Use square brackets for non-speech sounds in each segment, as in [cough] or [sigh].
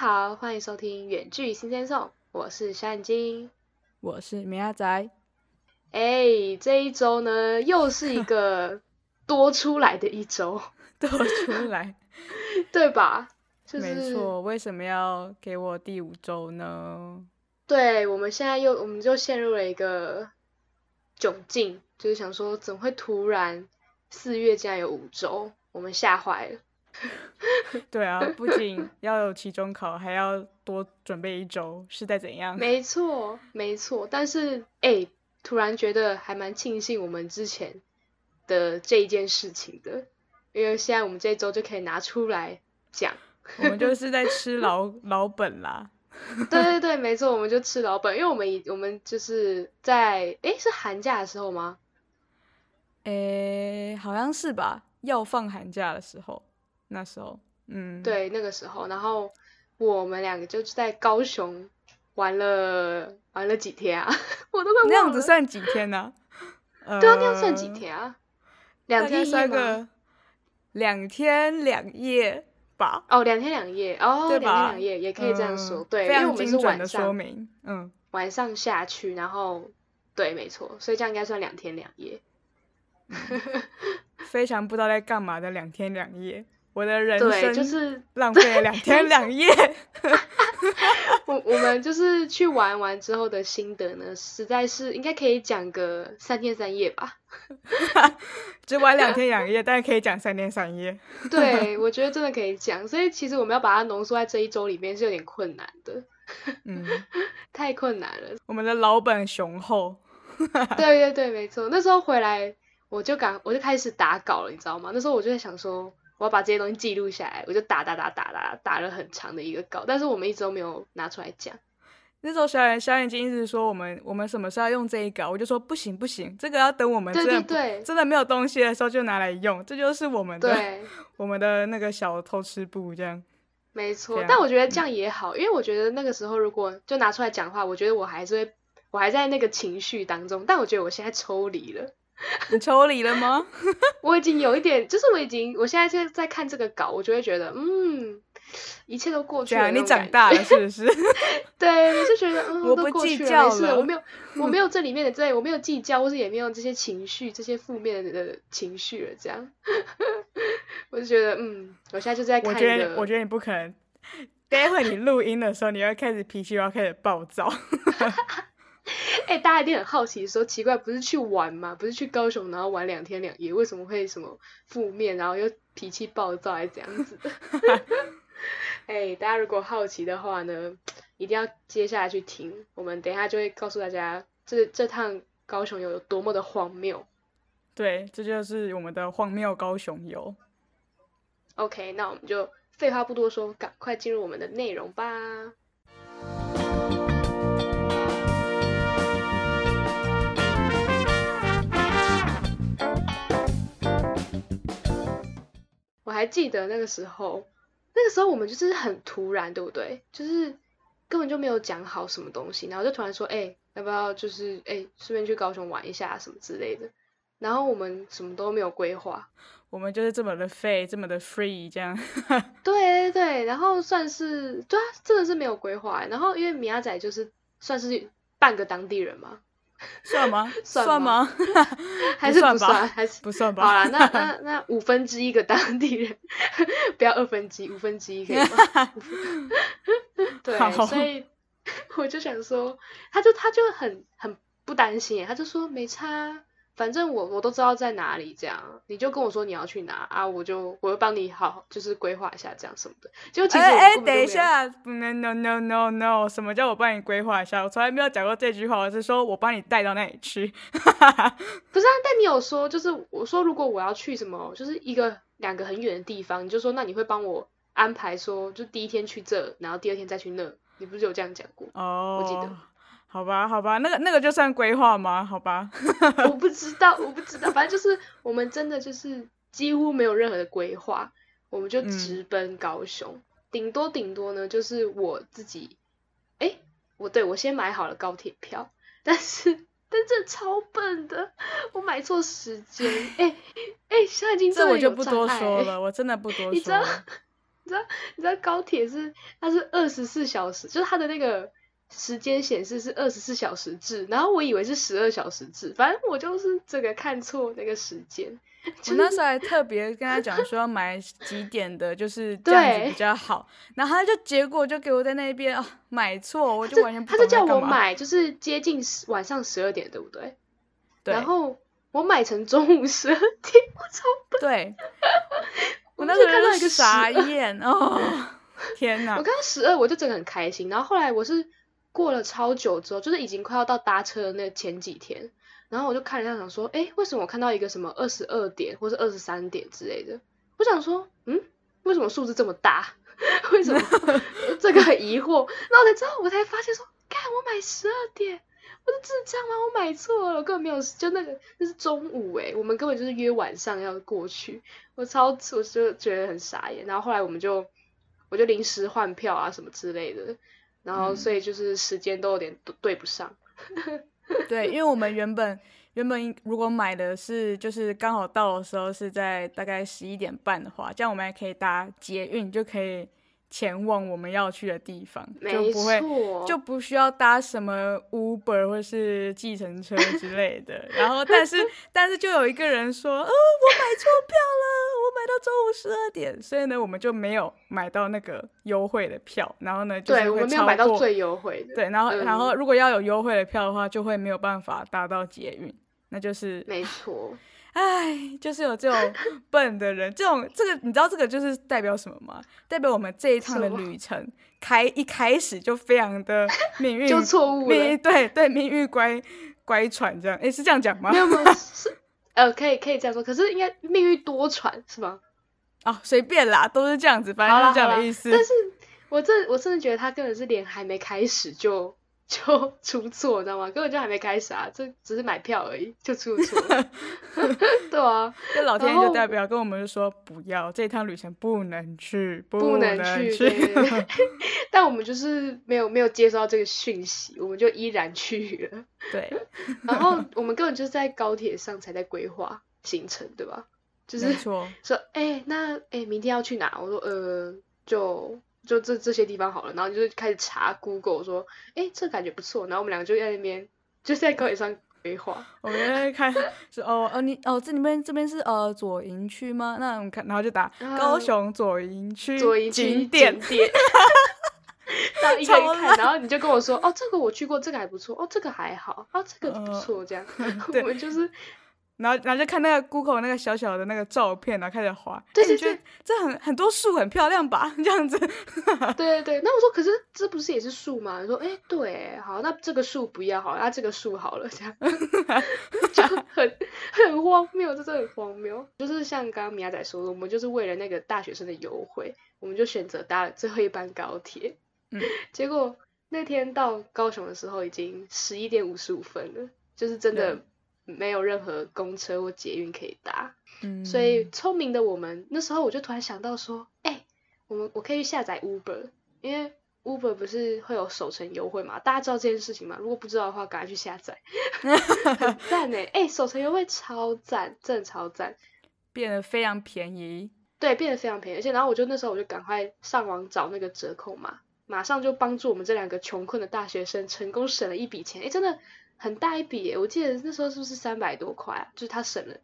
好，欢迎收听《远距新鲜颂》，我是山金，我是米阿仔。哎，这一周呢，又是一个 [laughs] 多出来的一周，多出来，[laughs] 对吧？没错，为什么要给我第五周呢？对，我们现在又，我们就陷入了一个窘境，就是想说，怎么会突然四月竟然有五周？我们吓坏了。[laughs] 对啊，不仅要有期中考，还要多准备一周，是在怎样？没错，没错。但是，哎，突然觉得还蛮庆幸我们之前的这一件事情的，因为现在我们这一周就可以拿出来讲。我们就 [laughs] 是在吃老 [laughs] 老本啦。对对对，没错，我们就吃老本，因为我们以我们就是在哎，是寒假的时候吗？哎，好像是吧，要放寒假的时候。那时候，嗯，对，那个时候，然后我们两个就在高雄玩了玩了几天啊，[laughs] 我都快那样子算几天呢？对啊，那样算几天啊？两天三个，两天两夜吧？哦，两天两夜，哦，两天两夜也可以这样说，对，因为我们是晚上，嗯，晚上下去，然后对，没错，所以这样应该算两天两夜，非常不知道在干嘛的两天两夜。我的人生就是 [laughs] 浪费了两天两夜。[laughs] 我我们就是去玩完之后的心得呢，实在是应该可以讲个三天三夜吧。[laughs] 只玩两天两夜，但是可以讲三天三夜。对，我觉得真的可以讲。所以其实我们要把它浓缩在这一周里面是有点困难的。嗯，太困难了。我们的老本雄厚。对对对，没错。那时候回来我就赶，我就开始打稿了，你知道吗？那时候我就在想说。我要把这些东西记录下来，我就打打打打打打了很长的一个稿，但是我们一直都没有拿出来讲。那时候小眼小眼睛一直说我们我们什么时候要用这一稿，我就说不行不行，这个要等我们真的真的没有东西的时候就拿来用，这就是我们的 [laughs] 我们的那个小偷吃部这样。没错，但我觉得这样也好，因为我觉得那个时候如果就拿出来讲话，我觉得我还是会我还在那个情绪当中，但我觉得我现在抽离了。[laughs] 你抽离了吗？[laughs] 我已经有一点，就是我已经，我现在在在看这个稿，我就会觉得，嗯，一切都过去了。你长大了是不是？[laughs] 对，我就觉得，嗯，我不计较了，我没有，我没有这里面的这，我没有计较，或是也没有这些情绪，这些负面的情绪了。这样，我就觉得，嗯，我现在就在看。我觉得，我觉得你不可能。待会你录音的时候，你要开始脾气要开始暴躁。[laughs] 哎，大家一定很好奇，说奇怪，不是去玩吗？不是去高雄，然后玩两天两夜，为什么会什么负面，然后又脾气暴躁，还这样子？[laughs] 哎，大家如果好奇的话呢，一定要接下来去听，我们等一下就会告诉大家，这这趟高雄游有多么的荒谬。对，这就是我们的荒谬高雄游。OK，那我们就废话不多说，赶快进入我们的内容吧。我还记得那个时候，那个时候我们就是很突然，对不对？就是根本就没有讲好什么东西，然后就突然说：“哎，要不要就是哎，顺便去高雄玩一下什么之类的。”然后我们什么都没有规划，我们就是这么的废，这么的 free 这样。[laughs] 对对对，然后算是对啊，真的是没有规划。然后因为米亚仔就是算是半个当地人嘛。[laughs] 算吗？[laughs] 算吗？[laughs] 还是不算？还是不算吧？好了，那那那五分之一个当地人，不要二分之一，五分之一可以吗？对，所以我就想说，他就他就很很不担心，他就说没差。反正我我都知道在哪里，这样你就跟我说你要去哪啊，我就我会帮你好，就是规划一下这样什么的。就其实哎，等一下，no no no no no，什么叫我帮你规划一下？我从来没有讲过这句话，我是说我帮你带到那里去。[laughs] 不是啊，但你有说，就是我说如果我要去什么，就是一个两个很远的地方，你就说那你会帮我安排，说就第一天去这，然后第二天再去那，你不是有这样讲过？哦，我记得。好吧，好吧，那个那个就算规划吗？好吧，[laughs] 我不知道，我不知道，反正就是我们真的就是几乎没有任何的规划，我们就直奔高雄，顶多顶多呢就是我自己，哎，我对我先买好了高铁票，但是但这超笨的，我买错时间，哎哎，现在已经这我就不多说了，我真的不多说。[laughs] 你知道你知道你知道高铁是它是二十四小时，就是它的那个。时间显示是二十四小时制，然后我以为是十二小时制，反正我就是这个看错那个时间。我那时候还特别跟他讲说要买几点的，就是 [laughs] 这样子比较好。然后他就结果就给我在那边哦买错，我就完全他就叫我买，就是接近晚上十二点，对不对？对。然后我买成中午十二点，我操！对。[laughs] 我那时候看到一个傻眼哦，天哪！我看到十二，我就真的很开心。然后后来我是。过了超久之后，就是已经快要到搭车的那前几天，然后我就看了一下，想说，哎，为什么我看到一个什么二十二点或是二十三点之类的？我想说，嗯，为什么数字这么大？[laughs] 为什么 [laughs] 这个很疑惑？然后才知道，我才发现说，看我买十二点，我是智障吗？我买错了，我根本没有，就那个那是中午哎，我们根本就是约晚上要过去，我超我就觉得很傻眼。然后后来我们就我就临时换票啊什么之类的。然后，所以就是时间都有点对不上。[laughs] 对，因为我们原本原本如果买的是就是刚好到的时候是在大概十一点半的话，这样我们还可以搭捷运就可以。前往我们要去的地方，就不会就不需要搭什么 Uber 或是计程车之类的。然后，但是 [laughs] 但是就有一个人说，呃，我买错票了，我买到中午十二点，所以呢，我们就没有买到那个优惠的票。然后呢，对，我们没有买到最优惠的。对，然后然后如果要有优惠的票的话，就会没有办法搭到捷运，那就是没错。唉，就是有这种 [laughs] 笨的人，这种这个你知道这个就是代表什么吗？代表我们这一趟的旅程开一开始就非常的命运就错误了，对对，命运乖乖舛这样，哎，是这样讲吗？没有没有，[laughs] 是呃，可以可以这样说，可是应该命运多舛是吗？哦，随便啦，都是这样子，反正就是这样的意思。但是我真我真的觉得他根本是连还没开始就。就出错，你知道吗？根本就还没开始啊，这只是买票而已，就出错。[laughs] 对啊，这老天爷就代表跟我们说不要这趟旅程不能去，不能去。[laughs] 但我们就是没有没有接收到这个讯息，我们就依然去了。对，然后我们根本就是在高铁上才在规划行程，对吧？就是说，哎，那哎，明天要去哪？我说，呃，就。就这这些地方好了，然后就开始查 Google 说，哎，这感觉不错，然后我们两个就在那边就在高铁上规划。我们在看是哦哦你哦这里面这边是呃左营区吗？那我们看然后就打高雄左营区景点点，[laughs] 然后一个一看，然后你就跟我说，哦这个我去过，这个还不错，哦这个还好，哦这个不错，这样 [laughs] 我们就是。然后，然后就看那个 Google 那个小小的那个照片，然后开始滑。对对对，这很很多树很漂亮吧？[laughs] 这样子。[laughs] 对对对，那我说，可是这不是也是树吗？说，哎，对，好，那这个树不要好，那这个树好了，这样 [laughs] 就很很荒谬，这真的很荒谬。就是像刚刚米亚仔说的，我们就是为了那个大学生的优惠，我们就选择搭了最后一班高铁。嗯。结果那天到高雄的时候已经十一点五十五分了，就是真的。没有任何公车或捷运可以搭，所以聪明的我们那时候我就突然想到说，哎，我们我可以去下载 Uber，因为 Uber 不是会有首程优惠嘛？大家知道这件事情吗？如果不知道的话，赶快去下载，[laughs] 很赞呢！哎，首程优惠超赞，真的超赞，变得非常便宜，对，变得非常便宜，而且然后我就那时候我就赶快上网找那个折扣码，马上就帮助我们这两个穷困的大学生成功省了一笔钱，哎，真的。很大一笔，我记得那时候是不是三百多块啊？就是他省了，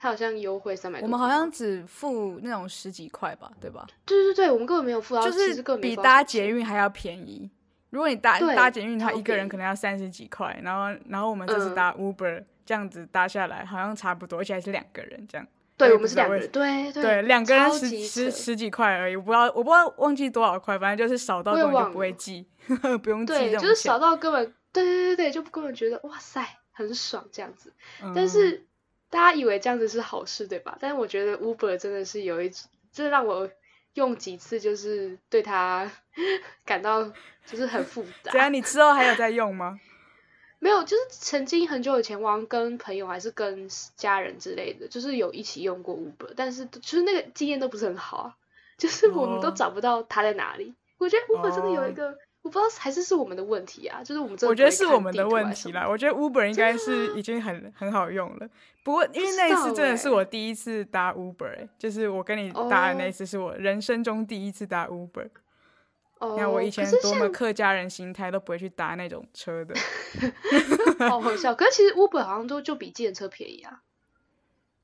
他好像优惠三百多。我们好像只付那种十几块吧，对吧？对对对，我们根本没有付到，就是比搭捷运还要便宜。如果你搭搭捷运，他一个人可能要三十几块，然后然后我们这次搭 Uber 这样子搭下来，好像差不多，而且还是两个人这样。对，我们是两个人，对对，两个人十十十几块而已，我不知道我不知道忘记多少块，反正就是少到根本就不会记，[laughs] 不用记对，就是少到根本。对对对对，就根本觉得哇塞很爽这样子，但是大家以为这样子是好事对吧？但是我觉得 Uber 真的是有一，这让我用几次就是对它 [laughs] 感到就是很复杂。怎样？你之后还有在用吗？[laughs] 没有，就是曾经很久以前，我跟朋友还是跟家人之类的，就是有一起用过 Uber，但是就是那个经验都不是很好啊，就是我们都找不到它在哪里。我觉得 Uber 真的有一个。我不知道还是是我们的问题啊，就是我们我觉得是我们的问题啦。我觉得 Uber 应该是已经很很好用了，不过因为那一次真的是我第一次搭 Uber，就是我跟你搭的那一次是我人生中第一次搭 Uber。你看我以前多么客家人心态，都不会去搭那种车的。[laughs] 好好笑，可是其实 Uber 好像都就比计程车便宜啊，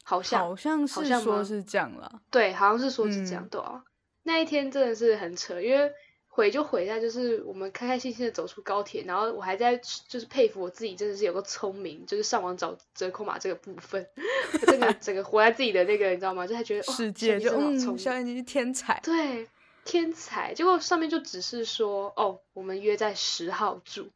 好像好像是说是这样了。对，好像是说是这样，对啊。那一天真的是很扯，因为。毁就毁在就是我们开开心心的走出高铁，然后我还在就是佩服我自己真的是有个聪明，就是上网找折扣码这个部分，真的整个活在自己的那个你知道吗？就还觉得世界就嗯，小眼睛是天才，对天才。结果上面就只是说哦，我们约在十号住，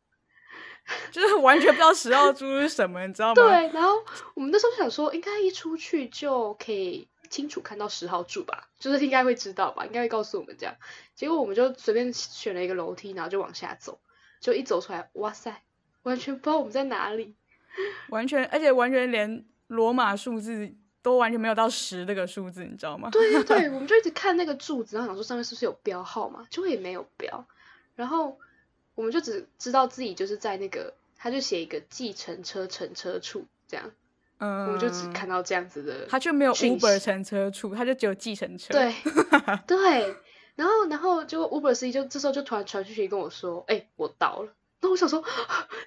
[laughs] 就是完全不知道十号住是什么，你知道吗？对，然后我们那时候想说应该一出去就可以。清楚看到十号柱吧，就是应该会知道吧，应该会告诉我们这样。结果我们就随便选了一个楼梯，然后就往下走，就一走出来，哇塞，完全不知道我们在哪里，[laughs] 完全，而且完全连罗马数字都完全没有到十这个数字，你知道吗？[laughs] 对对，我们就一直看那个柱子，然后想说上面是不是有标号嘛，就也没有标，然后我们就只知道自己就是在那个，他就写一个计程车乘车处这样。我就只看到这样子的，他就没有 Uber 乘车处，他就只有计程车。[laughs] 对对，然后然后就 Uber 司机就这时候就突然传讯息跟我说：“哎，我到了。”那我想说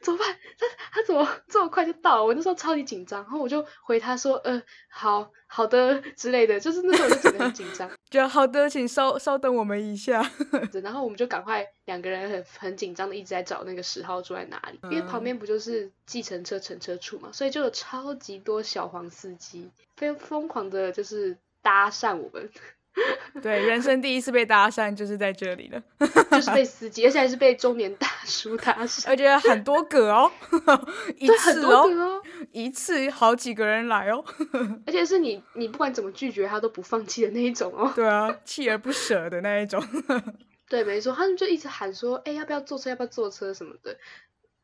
怎么办？他他怎么这么快就到？我那时候超级紧张，然后我就回他说：“呃，好好的之类的。”就是那时候我就真的很紧张，[laughs] 就好的，请稍稍等我们一下。[laughs] 然后我们就赶快两个人很很紧张的一直在找那个十号住在哪里，因为旁边不就是计程车乘车处嘛，所以就有超级多小黄司机，非常疯狂的就是搭讪我们。[laughs] 对，人生第一次被搭讪就是在这里了，[laughs] 就是被司机，而且还是被中年大叔搭讪，[laughs] 而且很多个哦，一次哦，一次好几个人来哦，而且是你，你不管怎么拒绝他都不放弃的那一种哦，对啊，锲而不舍的那一种，对，没错，他们就一直喊说，哎，要不要坐车，要不要坐车什么的，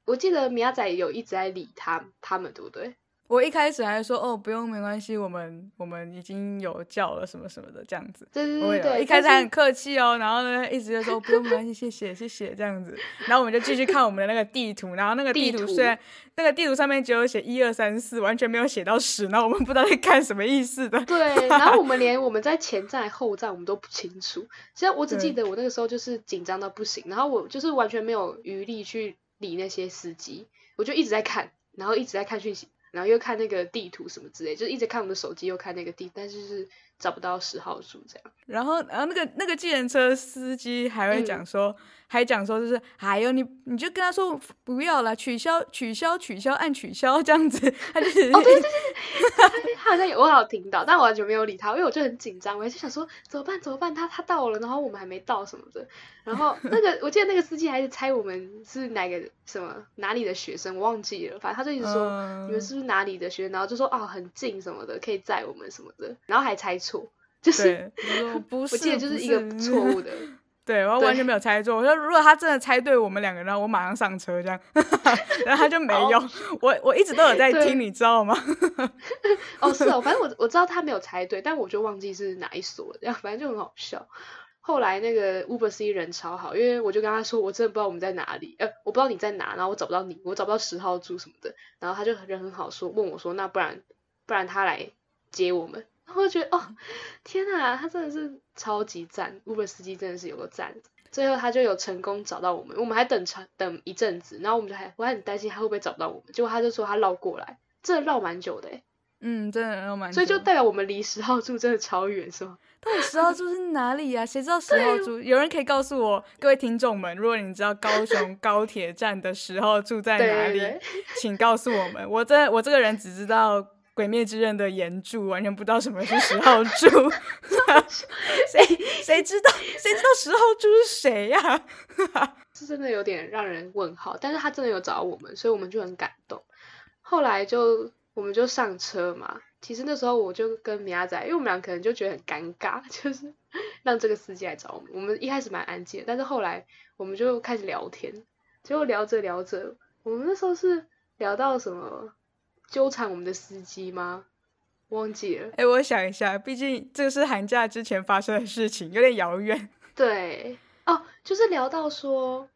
我记得米亚仔有一直在理他，他们对不对？我一开始还说哦，不用，没关系，我们我们已经有叫了什么什么的这样子。对对对，一开始还很客气哦，然后呢，一直就说不用，没关系，谢谢谢谢这样子。然后我们就继续看我们的那个地图，然后那个地图虽然那个地图上面只有写一二三四，完全没有写到十，然后我们不知道在看什么意思的。对，然后我们连我们在前站后站我们都不清楚。其实我只记得我那个时候就是紧张到不行，然后我就是完全没有余力去理那些司机，我就一直在看，然后一直在看讯息。然后又看那个地图什么之类，就一直看我们的手机，又看那个地，但是是找不到十号数这样。然后，然后那个那个计程车司机还会讲说。还讲说就是，还有你，你就跟他说不要了，取消，取消，取消，按取消 [laughs] 这样子。他就是，哦对对对对，他好像有我好听到，但我完全没有理他，因为我就很紧张，我就想说怎么办怎么办，他他到了，然后我们还没到什么的。然后那个我记得那个司机还是猜我们是哪个什么哪里的学生，我忘记了，反正他就一直说你们是不是哪里的学生，然后就说哦很近什么的，可以载我们什么的，然后还猜错，就是不是，我记得就是一个错误的。对，我完全没有猜错。我说，如果他真的猜对我们两个人，我马上上车这样。[laughs] 然后他就没有。我我一直都有在听，你知道吗？[laughs] 哦，是哦，反正我我知道他没有猜对，但我就忘记是哪一所这样，反正就很好笑。后来那个 Uber C 人超好，因为我就跟他说，我真的不知道我们在哪里，呃，我不知道你在哪，然后我找不到你，我找不到十号住什么的。然后他就人很好，说问我说，那不然不然他来接我们。我就觉得哦，天哪，他真的是超级赞，Uber 司机真的是有个赞。最后他就有成功找到我们，我们还等长等一阵子，然后我们就还我还很担心他会不会找不到我们，结果他就说他绕过来，真的绕蛮久的哎。嗯，真的绕蛮久。所以就代表我们离十号住真的超远，是吗？[laughs] 到底十号住是哪里呀？谁知道十号住？有人可以告诉我，各位听众们，如果你知道高雄 [laughs] 高铁站的十号住在哪里，请告诉我们。我这我这个人只知道。鬼灭之刃的岩柱完全不知道什么是十号柱，[laughs] 谁谁知道谁知道十号柱是谁呀？[laughs] 是真的有点让人问号，但是他真的有找我们，所以我们就很感动。后来就我们就上车嘛，其实那时候我就跟米亚仔，因为我们俩可能就觉得很尴尬，[laughs] 就是让这个司机来找我们。我们一开始蛮安静，但是后来我们就开始聊天，结果聊着聊着，我们那时候是聊到什么？纠缠我们的司机吗？忘记了。哎，我想一下，毕竟这个是寒假之前发生的事情，有点遥远。对，哦，就是聊到说，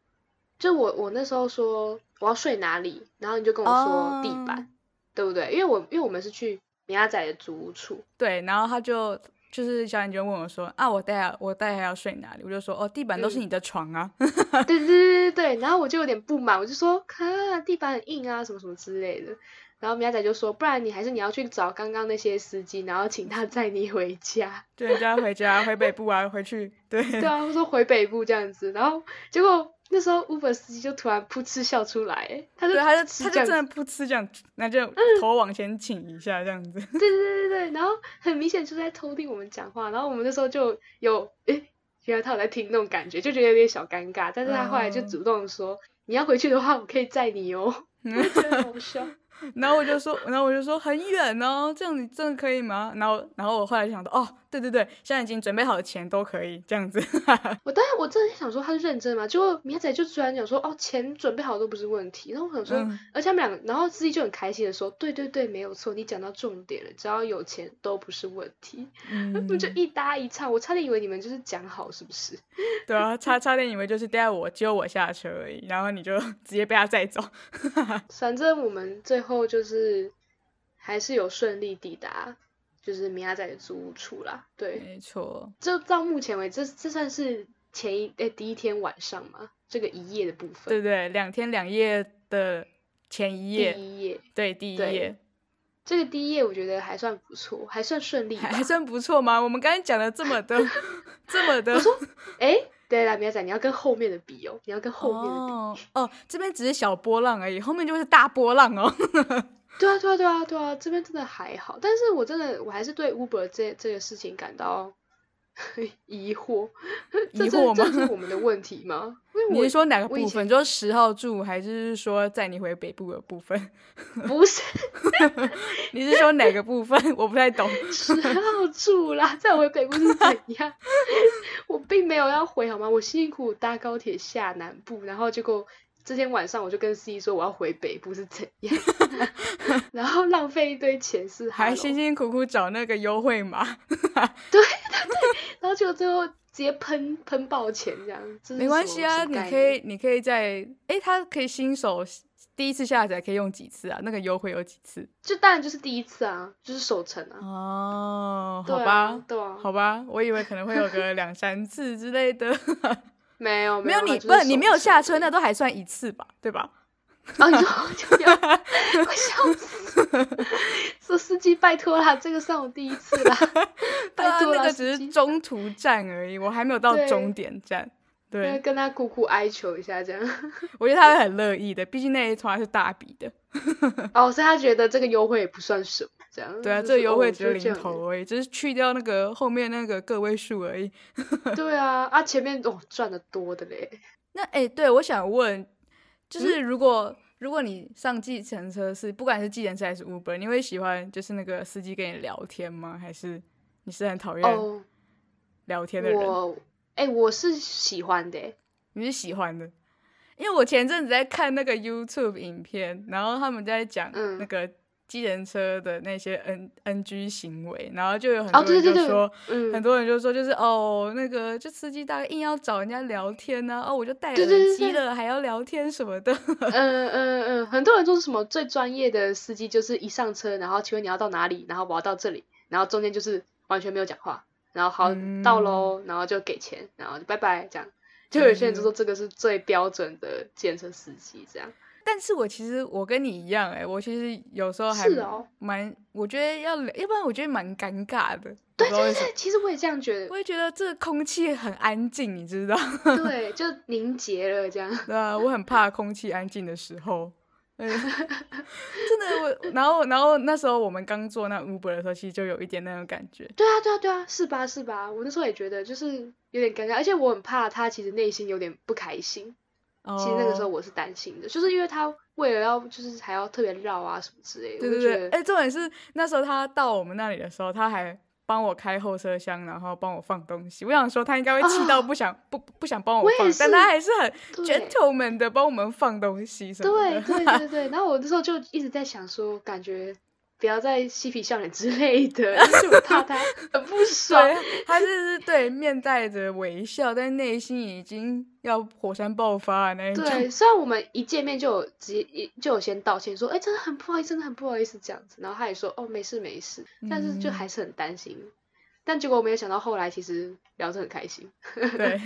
就我我那时候说我要睡哪里，然后你就跟我说地板，对不对？因为我因为我们是去米亚仔的租屋处，对，然后他就就是小眼就问我说啊，我待下我待下要睡哪里？我就说哦，地板都是你的床啊，[laughs] 对对对对对，然后我就有点不满，我就说啊，地板很硬啊，什么什么之类的。然后米亚仔就说：“不然你还是你要去找刚刚那些司机，然后请他载你回家。对，叫他回家，回北部啊，回去。对，对啊，他说回北部这样子。然后结果那时候 Uber 司机就突然噗嗤笑出来，他就他就他就真的噗嗤这样，那就头往前倾一下这样子。对对对对对，然后很明显就在偷听我们讲话。然后我们那时候就有诶，原来他有在听那种感觉，就觉得有点小尴尬。但是他后来就主动说：你要回去的话，我可以载你哦。[laughs] 觉得好笑。[laughs] 然后我就说，然后我就说很远哦，这样你真的可以吗？然后，然后我后来想到，哦，对对对，现在已经准备好的钱都可以这样子。[laughs] 我当然我真的想说他是认真嘛，结果明仔就突然讲说，哦，钱准备好都不是问题。然后我想说，而且他们两个，然后司机就很开心的说，对对对，没有错，你讲到重点了，只要有钱都不是问题。[laughs] 嗯，就一搭一唱，我差点以为你们就是讲好是不是？[laughs] 对啊，差差点以为就是带我接我下车而已，然后你就直接被他载走。反正我们最后就是还是有顺利抵达，就是米亚仔的租屋处啦。对，没错。就到目前为止，这这算是前一诶第一天晚上嘛？这个一夜的部分。对对，两天两夜的前一夜。第一夜。对，第一夜。这个第一夜我觉得还算不错，还算顺利。还算不错吗？我们刚才讲了这么的，[laughs] 这么的。我说，哎。对啦，仔，你要跟后面的比哦，你要跟后面的比哦。这边只是小波浪而已，后面就是大波浪哦。[laughs] 对啊，对啊，对啊，对啊，这边真的还好，但是我真的我还是对 Uber 这这个事情感到。[laughs] 疑惑，[laughs] 疑惑吗？这是我们的问题吗？你是说哪个部分？就是十号住，还是说载你回北部的部分？不是，你是说哪个部分？我不太懂。十号住啦，载回北部是怎样？[laughs] 我并没有要回，好吗？我辛辛苦苦搭高铁下南部，然后结果。这天晚上我就跟司机说我要回北部是怎样，然后浪费一堆钱是还辛辛苦苦找那个优惠码，对对对，就最后直接喷喷爆钱这样，没关系啊，你可以你可以在哎，他可以新手第一次下载可以用几次啊？那个优惠有几次？就当然就是第一次啊，就是首层啊。哦，好吧，对啊，好吧，我以为可能会有个两三次之类的。[laughs] 没有没有你不是你没有下车，那都还算一次吧，对吧？啊，你说就 [laughs] 我笑死，[laughs] 说司机拜托啦，这个算我第一次啦，[laughs] 拜托那个只是中途站而已，我还没有到终点站，对，跟他苦苦哀求一下这样，[laughs] 我觉得他会很乐意的，毕竟那一团是大笔的，哦，所以他觉得这个优惠也不算什么。对啊，这个优惠只是零头而已，只是去掉那个后面那个个位数而已。对啊，啊前面哦赚的多的嘞。那哎，对我想问，就是如果如果你上计程车是不管是计程车还是 Uber，你会喜欢就是那个司机跟你聊天吗？还是你是很讨厌聊天的人？我哎，我是喜欢的。你是喜欢的，因为我前阵子在看那个 YouTube 影片，然后他们在讲那个。机人车的那些 N N G 行为，然后就有很多人就说，很多人就说，就是哦，那个就司机大概硬要找人家聊天呢，哦，我就戴耳机了，还要聊天什么的。嗯嗯嗯，很多人说什么最专业的司机就是一上车，然后请问你要到哪里，然后我要到这里，然后中间就是完全没有讲话，然后好到喽，然后就给钱，然后就拜拜这样。就有些人就说这个是最标准的建车司机这样。但是我其实我跟你一样哎，我其实有时候还蛮，我觉得要，要不然我觉得蛮尴尬的。对对对，其实我也这样觉得。我也觉得这个空气很安静，你知道？[laughs] 对，就凝结了这样。[laughs] 对啊，我很怕空气安静的时候。[laughs] 真的我，然后然后那时候我们刚做那 Uber 的时候，其实就有一点那种感觉。对啊对啊对啊，是吧是吧？我那时候也觉得就是有点尴尬，而且我很怕他其实内心有点不开心。其实那个时候我是担心的，就是因为他为了要就是还要特别绕啊什么之类的。对对对，哎，重点是那时候他到我们那里的时候，他还帮我开后车厢，然后帮我放东西。我想说他应该会气到不想不不想帮我放，但他还是很 gentleman 的帮我们放东西什么的。对对对对，然后我那时候就一直在想说，感觉不要再嬉皮笑脸之类的，就我怕他 [laughs] 很不爽。他就是对面带着微笑，但内心已经要火山爆发那一种。对，虽然我们一见面就有直接就有先道歉说，哎，真的很不好意思，真的很不好意思这样子。然后他也说，哦，没事没事，但是就还是很担心。但结果我没有想到，后来其实聊得很开心。对，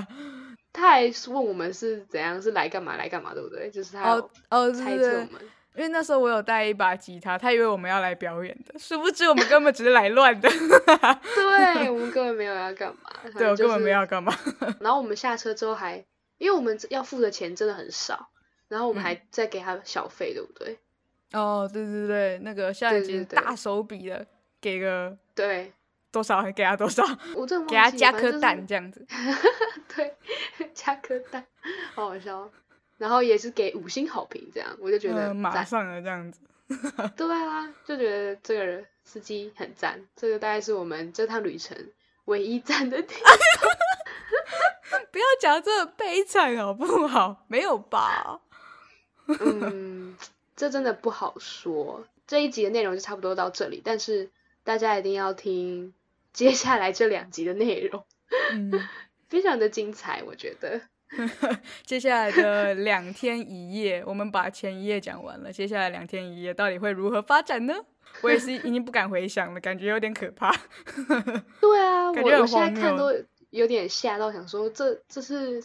[laughs] 他还问我们是怎样，是来干嘛来干嘛，对不对？就是他哦哦猜测我们。因为那时候我有带一把吉他，他以为我们要来表演的，殊不知我们根本只是来乱的。对，我们根本没有要干嘛。对，我根本没有要干嘛。[laughs] 然后我们下车之后还，因为我们要付的钱真的很少，然后我们还再给他小费，对不对？哦，对对对，那个夏雨金大手笔的给个对多少还给他多少，我真给他加颗蛋这样子。[laughs] 对，[laughs] 加颗蛋，好好笑。然后也是给五星好评，这样我就觉得马上的这样子。[laughs] 对啊，就觉得这个司机很赞。这个大概是我们这趟旅程唯一赞的地方。[laughs] 不要讲这么悲惨好不好？没有吧？[laughs] 嗯，这真的不好说。这一集的内容就差不多到这里，但是大家一定要听接下来这两集的内容，非常的精彩，我觉得。[laughs] 接下来的两天一夜，我们把前一夜讲完了。接下来两天一夜到底会如何发展呢？我也是已经不敢回想了，感觉有点可怕。[laughs] 对啊，我我现在看都有点吓到，想说这这是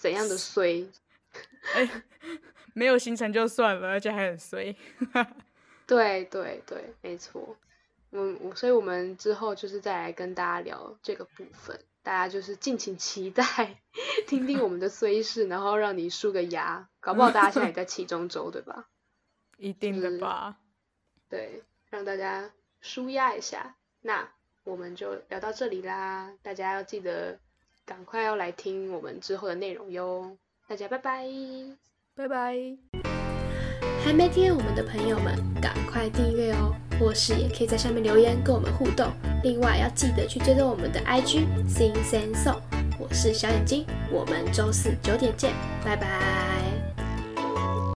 怎样的衰？[laughs] 哎，没有行程就算了，而且还很衰。对对对，没错。嗯，我所以我们之后就是再来跟大家聊这个部分。大家就是敬请期待，[laughs] 听听我们的虽事，然后让你输个牙，搞不好大家现在也在期中周，对吧？一定的吧。对，让大家舒压一下。那我们就聊到这里啦，大家要记得赶快要来听我们之后的内容哟。大家拜拜，拜拜。还没订阅我们的朋友们，赶快订阅哦！或是也可以在下面留言跟我们互动。另外要记得去追踪我们的 IG Sing Sing Song。我是小眼睛，我们周四九点见，拜拜。